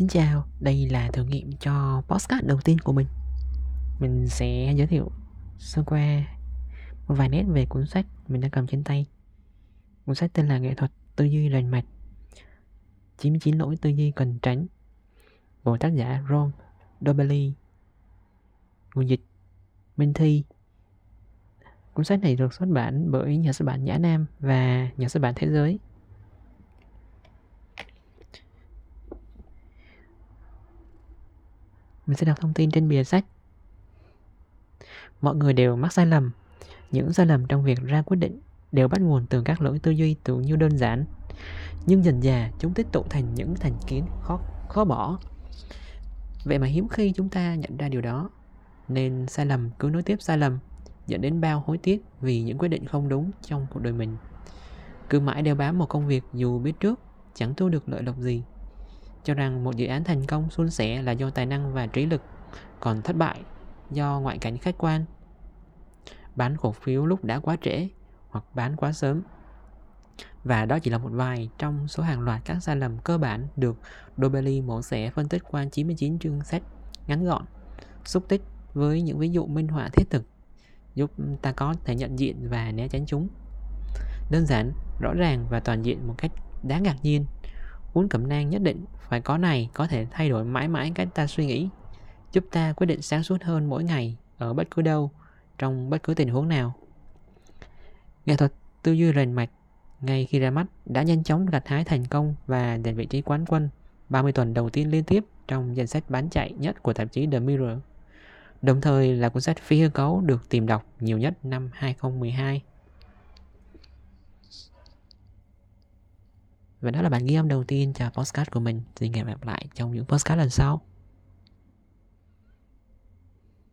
Xin chào, đây là thử nghiệm cho podcast đầu tiên của mình. Mình sẽ giới thiệu sơ qua một vài nét về cuốn sách mình đang cầm trên tay. Cuốn sách tên là Nghệ thuật tư duy lành mạch 99 lỗi tư duy cần tránh của tác giả Ron Dobelli. Nguồn dịch Minh Thi. Cuốn sách này được xuất bản bởi nhà xuất bản Nhã Nam và nhà xuất bản Thế Giới. Mình sẽ đọc thông tin trên bìa sách. Mọi người đều mắc sai lầm. Những sai lầm trong việc ra quyết định đều bắt nguồn từ các lỗi tư duy tưởng như đơn giản. Nhưng dần dà chúng tích tụ thành những thành kiến khó khó bỏ. Vậy mà hiếm khi chúng ta nhận ra điều đó. Nên sai lầm cứ nối tiếp sai lầm, dẫn đến bao hối tiếc vì những quyết định không đúng trong cuộc đời mình. Cứ mãi đeo bám một công việc dù biết trước chẳng thu được lợi lộc gì cho rằng một dự án thành công suôn sẻ là do tài năng và trí lực, còn thất bại do ngoại cảnh khách quan. Bán cổ phiếu lúc đã quá trễ hoặc bán quá sớm. Và đó chỉ là một vài trong số hàng loạt các sai lầm cơ bản được Dobelli mổ xẻ phân tích qua 99 chương sách ngắn gọn, xúc tích với những ví dụ minh họa thiết thực giúp ta có thể nhận diện và né tránh chúng. Đơn giản, rõ ràng và toàn diện một cách đáng ngạc nhiên Cuốn cẩm nang nhất định phải có này có thể thay đổi mãi mãi cách ta suy nghĩ, giúp ta quyết định sáng suốt hơn mỗi ngày ở bất cứ đâu, trong bất cứ tình huống nào. Nghệ thuật tư duy rành mạch ngay khi ra mắt đã nhanh chóng gặt hái thành công và giành vị trí quán quân 30 tuần đầu tiên liên tiếp trong danh sách bán chạy nhất của tạp chí The Mirror. Đồng thời là cuốn sách phi hư cấu được tìm đọc nhiều nhất năm 2012. Và đó là bản ghi âm đầu tiên cho podcast của mình. Xin hẹn gặp lại trong những podcast lần sau.